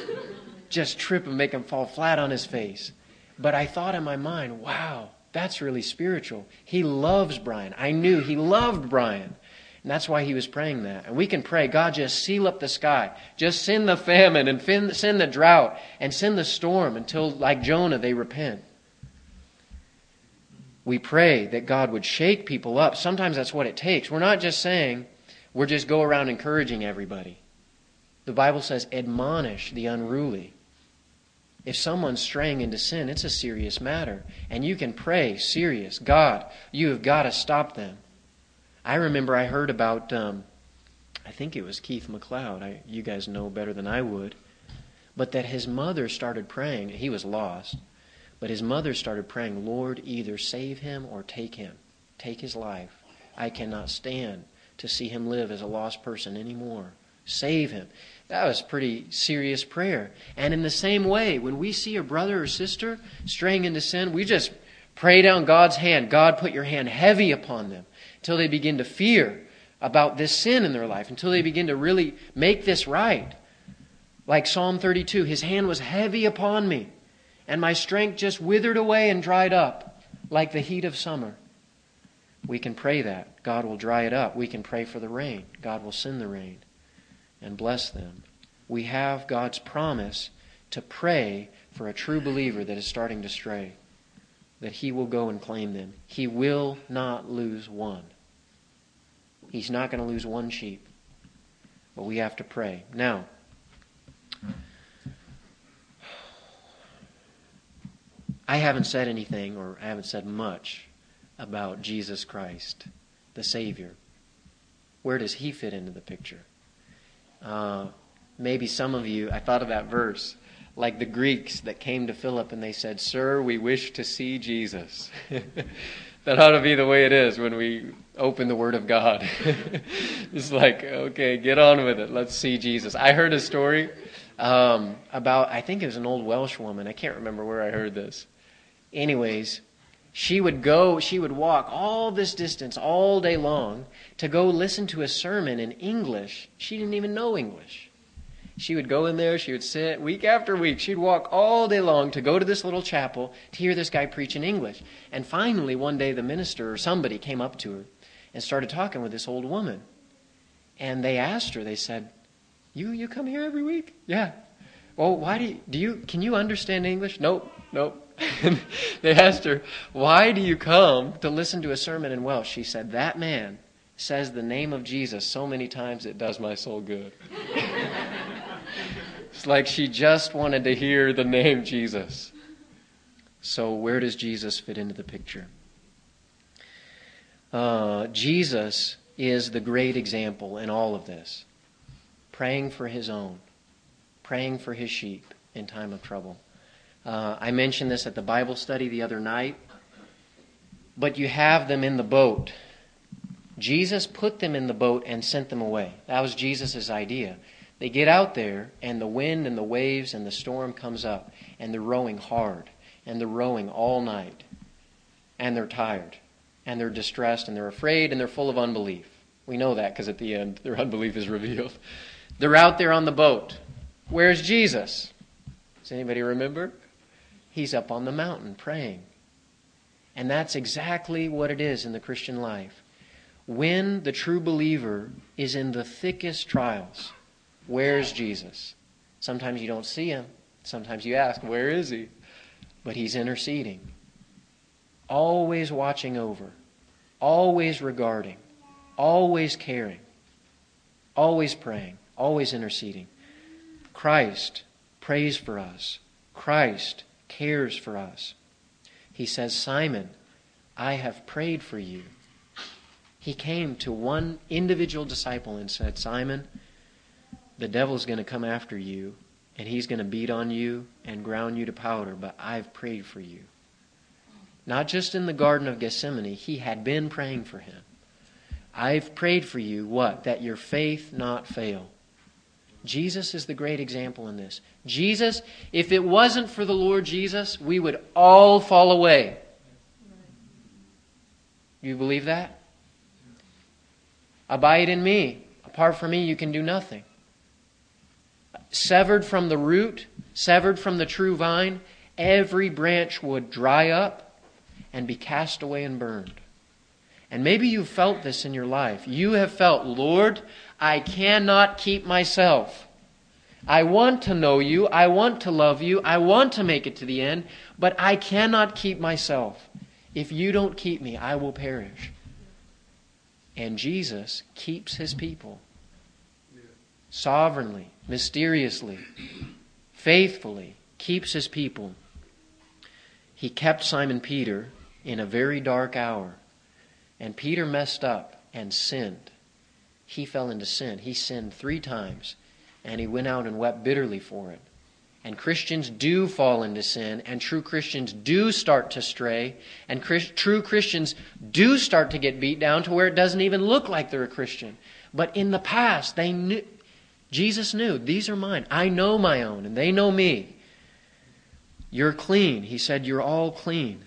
Just trip him, make him fall flat on his face. But I thought in my mind, wow, that's really spiritual. He loves Brian. I knew he loved Brian. And that's why he was praying that. And we can pray, God, just seal up the sky. Just send the famine and send the drought and send the storm until, like Jonah, they repent. We pray that God would shake people up. Sometimes that's what it takes. We're not just saying, we're just go around encouraging everybody. The Bible says, admonish the unruly. If someone's straying into sin, it's a serious matter. And you can pray, serious. God, you have got to stop them. I remember I heard about, um, I think it was Keith McLeod. I, you guys know better than I would. But that his mother started praying. He was lost. But his mother started praying, Lord, either save him or take him. Take his life. I cannot stand to see him live as a lost person anymore. Save him. That was pretty serious prayer. And in the same way, when we see a brother or sister straying into sin, we just pray down God's hand. God, put your hand heavy upon them until they begin to fear about this sin in their life, until they begin to really make this right. Like Psalm 32, his hand was heavy upon me, and my strength just withered away and dried up like the heat of summer. We can pray that. God will dry it up. We can pray for the rain. God will send the rain and bless them. We have God's promise to pray for a true believer that is starting to stray, that he will go and claim them. He will not lose one. He's not going to lose one sheep. But we have to pray. Now, I haven't said anything, or I haven't said much about Jesus Christ, the Savior. Where does he fit into the picture? Uh, maybe some of you, I thought of that verse, like the Greeks that came to Philip and they said, Sir, we wish to see Jesus. [LAUGHS] that ought to be the way it is when we open the Word of God. [LAUGHS] it's like, okay, get on with it. Let's see Jesus. I heard a story um, about, I think it was an old Welsh woman. I can't remember where I heard this. Anyways, she would go, she would walk all this distance all day long to go listen to a sermon in English. She didn't even know English. She would go in there, she would sit week after week. She'd walk all day long to go to this little chapel to hear this guy preach in English. And finally, one day, the minister or somebody came up to her and started talking with this old woman. And they asked her, they said, You, you come here every week? Yeah. Well, why do you, do you, can you understand English? Nope, nope. [LAUGHS] they asked her, Why do you come to listen to a sermon in Welsh? She said, That man says the name of Jesus so many times it does my soul good. [LAUGHS] it's like she just wanted to hear the name Jesus. So, where does Jesus fit into the picture? Uh, Jesus is the great example in all of this. Praying for his own, praying for his sheep in time of trouble. Uh, I mentioned this at the Bible study the other night. But you have them in the boat. Jesus put them in the boat and sent them away. That was Jesus' idea. They get out there, and the wind and the waves and the storm comes up, and they're rowing hard, and they're rowing all night, and they're tired, and they're distressed, and they're afraid, and they're full of unbelief. We know that because at the end, their unbelief is revealed. They're out there on the boat. Where's Jesus? Does anybody remember? He's up on the mountain praying. And that's exactly what it is in the Christian life. When the true believer is in the thickest trials, where's Jesus? Sometimes you don't see him. Sometimes you ask, where is he? But he's interceding, always watching over, always regarding, always caring, always praying, always interceding. Christ prays for us. Christ cares for us. He says, Simon, I have prayed for you. He came to one individual disciple and said, Simon, the devil's going to come after you, and he's going to beat on you and ground you to powder, but I've prayed for you. Not just in the Garden of Gethsemane, he had been praying for him. I've prayed for you, what? That your faith not fail. Jesus is the great example in this. Jesus, if it wasn't for the Lord Jesus, we would all fall away. You believe that? Abide in me. Apart from me, you can do nothing. Severed from the root, severed from the true vine, every branch would dry up and be cast away and burned. And maybe you've felt this in your life. You have felt, Lord, I cannot keep myself. I want to know you. I want to love you. I want to make it to the end, but I cannot keep myself. If you don't keep me, I will perish. And Jesus keeps his people sovereignly, mysteriously, faithfully, keeps his people. He kept Simon Peter in a very dark hour. And Peter messed up and sinned he fell into sin. He sinned three times, and he went out and wept bitterly for it. And Christians do fall into sin, and true Christians do start to stray, and true Christians do start to get beat down to where it doesn't even look like they're a Christian. But in the past, they knew, Jesus knew, these are mine. I know my own, and they know me. You're clean. He said, You're all clean.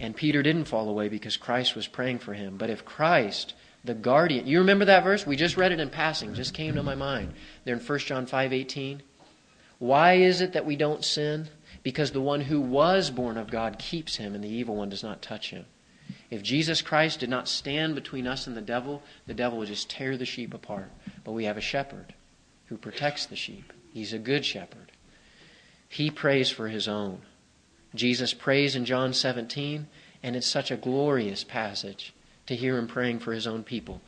And Peter didn't fall away because Christ was praying for him. But if Christ the guardian. You remember that verse? We just read it in passing, just came to my mind. There in 1 John 5:18. Why is it that we don't sin? Because the one who was born of God keeps him and the evil one does not touch him. If Jesus Christ did not stand between us and the devil, the devil would just tear the sheep apart. But we have a shepherd who protects the sheep. He's a good shepherd. He prays for his own. Jesus prays in John 17, and it's such a glorious passage to hear him praying for his own people.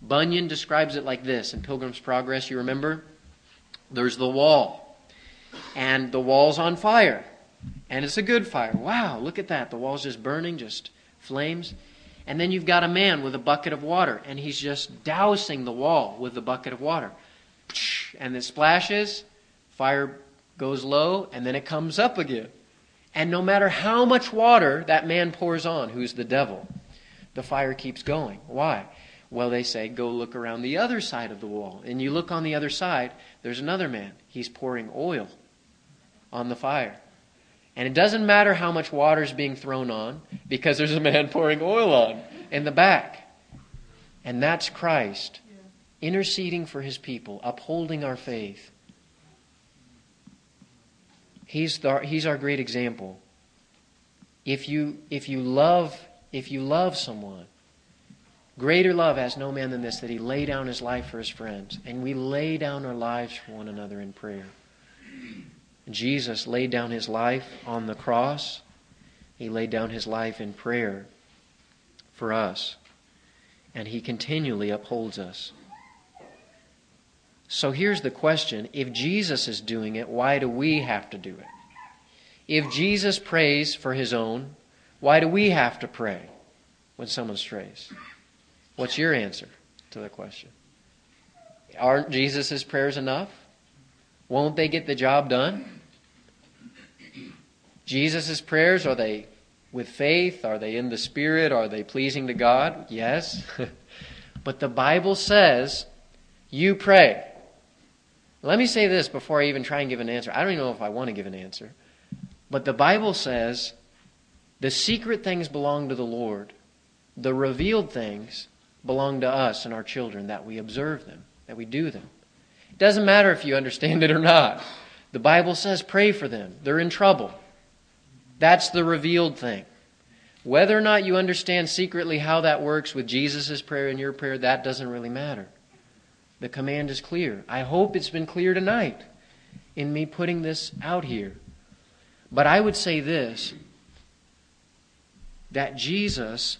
Bunyan describes it like this in Pilgrim's Progress, you remember? There's the wall, and the wall's on fire, and it's a good fire. Wow, look at that. The wall's just burning, just flames. And then you've got a man with a bucket of water, and he's just dousing the wall with the bucket of water. And it splashes, fire goes low, and then it comes up again. And no matter how much water that man pours on, who's the devil, the fire keeps going. Why? Well, they say, go look around the other side of the wall. And you look on the other side, there's another man. He's pouring oil on the fire. And it doesn't matter how much water is being thrown on, because there's a man pouring oil on in the back. And that's Christ interceding for his people, upholding our faith. He's, the, he's our great example. If you, if you love if you love someone, greater love has no man than this, that he lay down his life for his friends. And we lay down our lives for one another in prayer. Jesus laid down his life on the cross. He laid down his life in prayer for us. And he continually upholds us. So here's the question if Jesus is doing it, why do we have to do it? If Jesus prays for his own, why do we have to pray when someone strays? What's your answer to the question? Aren't Jesus' prayers enough? Won't they get the job done? Jesus' prayers, are they with faith? Are they in the Spirit? Are they pleasing to God? Yes. [LAUGHS] but the Bible says, you pray. Let me say this before I even try and give an answer. I don't even know if I want to give an answer. But the Bible says the secret things belong to the Lord. The revealed things belong to us and our children, that we observe them, that we do them. Doesn't matter if you understand it or not. The Bible says pray for them. They're in trouble. That's the revealed thing. Whether or not you understand secretly how that works with Jesus' prayer and your prayer, that doesn't really matter. The command is clear. I hope it's been clear tonight in me putting this out here. But I would say this that Jesus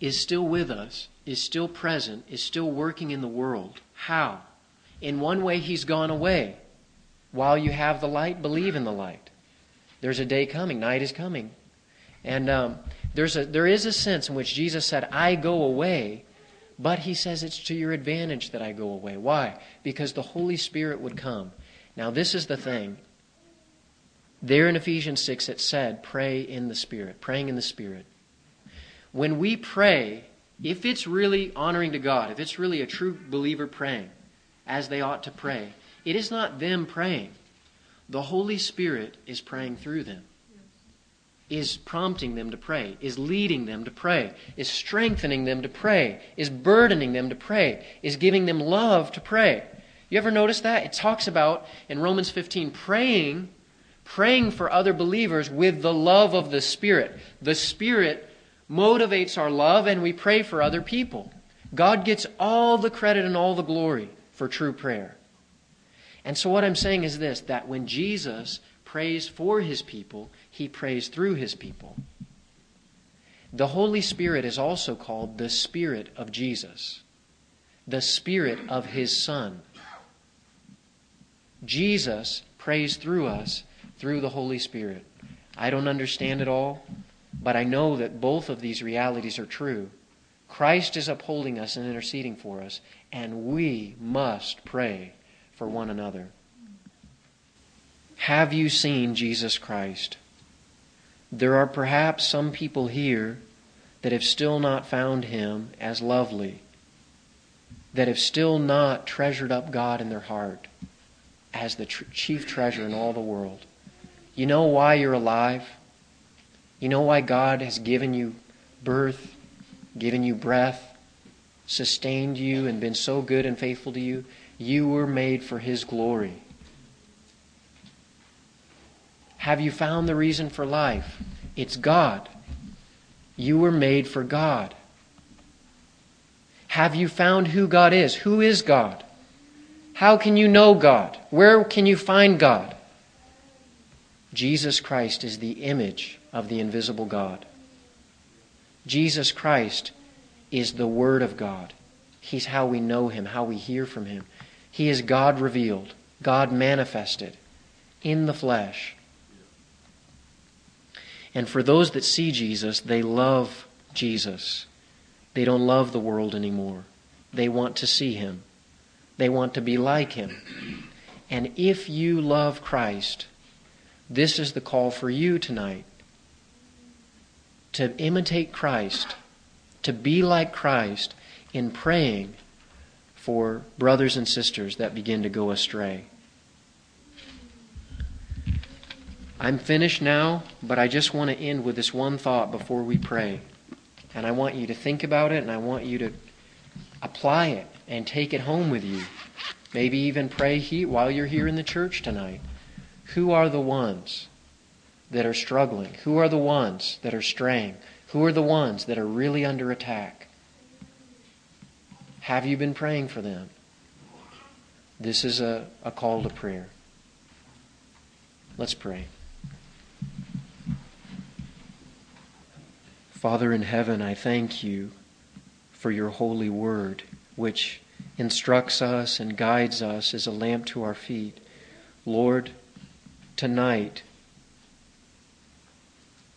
is still with us, is still present, is still working in the world. How? In one way, he's gone away. While you have the light, believe in the light. There's a day coming, night is coming. And um, there's a, there is a sense in which Jesus said, I go away, but he says it's to your advantage that I go away. Why? Because the Holy Spirit would come. Now, this is the thing. There in Ephesians 6, it said, pray in the Spirit, praying in the Spirit. When we pray, if it's really honoring to God, if it's really a true believer praying as they ought to pray, it is not them praying. The Holy Spirit is praying through them, is prompting them to pray, is leading them to pray, is strengthening them to pray, is burdening them to pray, is giving them love to pray. You ever notice that? It talks about in Romans 15 praying praying for other believers with the love of the Spirit. The Spirit motivates our love, and we pray for other people. God gets all the credit and all the glory for true prayer. And so, what I'm saying is this that when Jesus prays for his people, he prays through his people. The Holy Spirit is also called the Spirit of Jesus, the Spirit of his Son. Jesus prays through us through the Holy Spirit. I don't understand it all, but I know that both of these realities are true. Christ is upholding us and interceding for us, and we must pray for one another. Have you seen Jesus Christ? There are perhaps some people here that have still not found him as lovely, that have still not treasured up God in their heart as the tr- chief treasure in all the world. You know why you're alive? You know why God has given you birth, given you breath, sustained you, and been so good and faithful to you? You were made for His glory. Have you found the reason for life? It's God. You were made for God. Have you found who God is? Who is God? How can you know God? Where can you find God? Jesus Christ is the image of the invisible God. Jesus Christ is the Word of God. He's how we know Him, how we hear from Him. He is God revealed, God manifested in the flesh. And for those that see Jesus, they love Jesus. They don't love the world anymore. They want to see Him, they want to be like Him. And if you love Christ, this is the call for you tonight to imitate Christ, to be like Christ in praying for brothers and sisters that begin to go astray. I'm finished now, but I just want to end with this one thought before we pray. And I want you to think about it and I want you to apply it and take it home with you. Maybe even pray he, while you're here in the church tonight. Who are the ones that are struggling? Who are the ones that are straying? Who are the ones that are really under attack? Have you been praying for them? This is a, a call to prayer. Let's pray. Father in heaven, I thank you for your holy word, which instructs us and guides us as a lamp to our feet. Lord, tonight,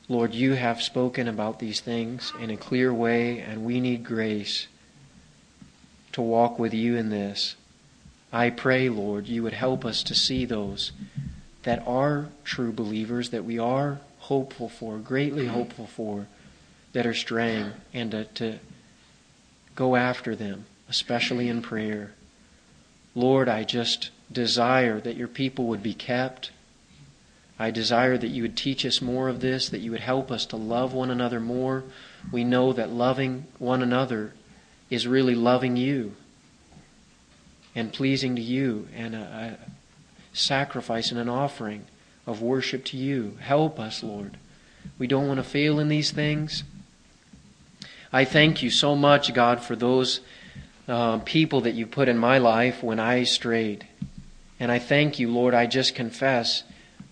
Lord, you have spoken about these things in a clear way, and we need grace to walk with you in this. I pray, Lord, you would help us to see those that are true believers, that we are hopeful for, greatly hopeful for that are straying and to, to go after them, especially in prayer. Lord, I just desire that your people would be kept. I desire that you would teach us more of this, that you would help us to love one another more. We know that loving one another is really loving you and pleasing to you and a, a sacrifice and an offering of worship to you. Help us, Lord. We don't want to fail in these things. I thank you so much, God, for those uh, people that you put in my life when I strayed. And I thank you, Lord. I just confess,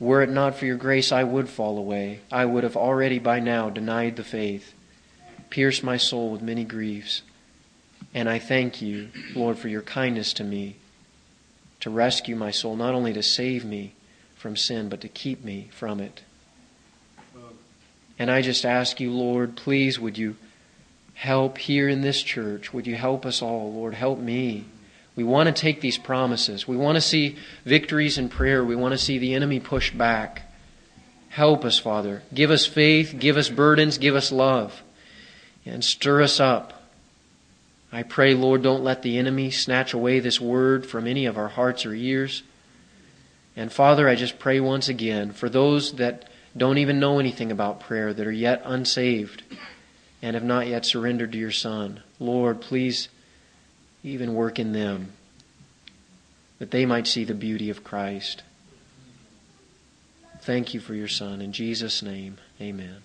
were it not for your grace, I would fall away. I would have already by now denied the faith, pierced my soul with many griefs. And I thank you, Lord, for your kindness to me, to rescue my soul, not only to save me from sin, but to keep me from it. And I just ask you, Lord, please would you help here in this church. Would you help us all, Lord? Help me. We want to take these promises. We want to see victories in prayer. We want to see the enemy pushed back. Help us, Father. Give us faith, give us burdens, give us love, and stir us up. I pray, Lord, don't let the enemy snatch away this word from any of our hearts or ears. And Father, I just pray once again for those that don't even know anything about prayer, that are yet unsaved and have not yet surrendered to your Son. Lord, please even work in them that they might see the beauty of Christ. Thank you for your Son. In Jesus' name, amen.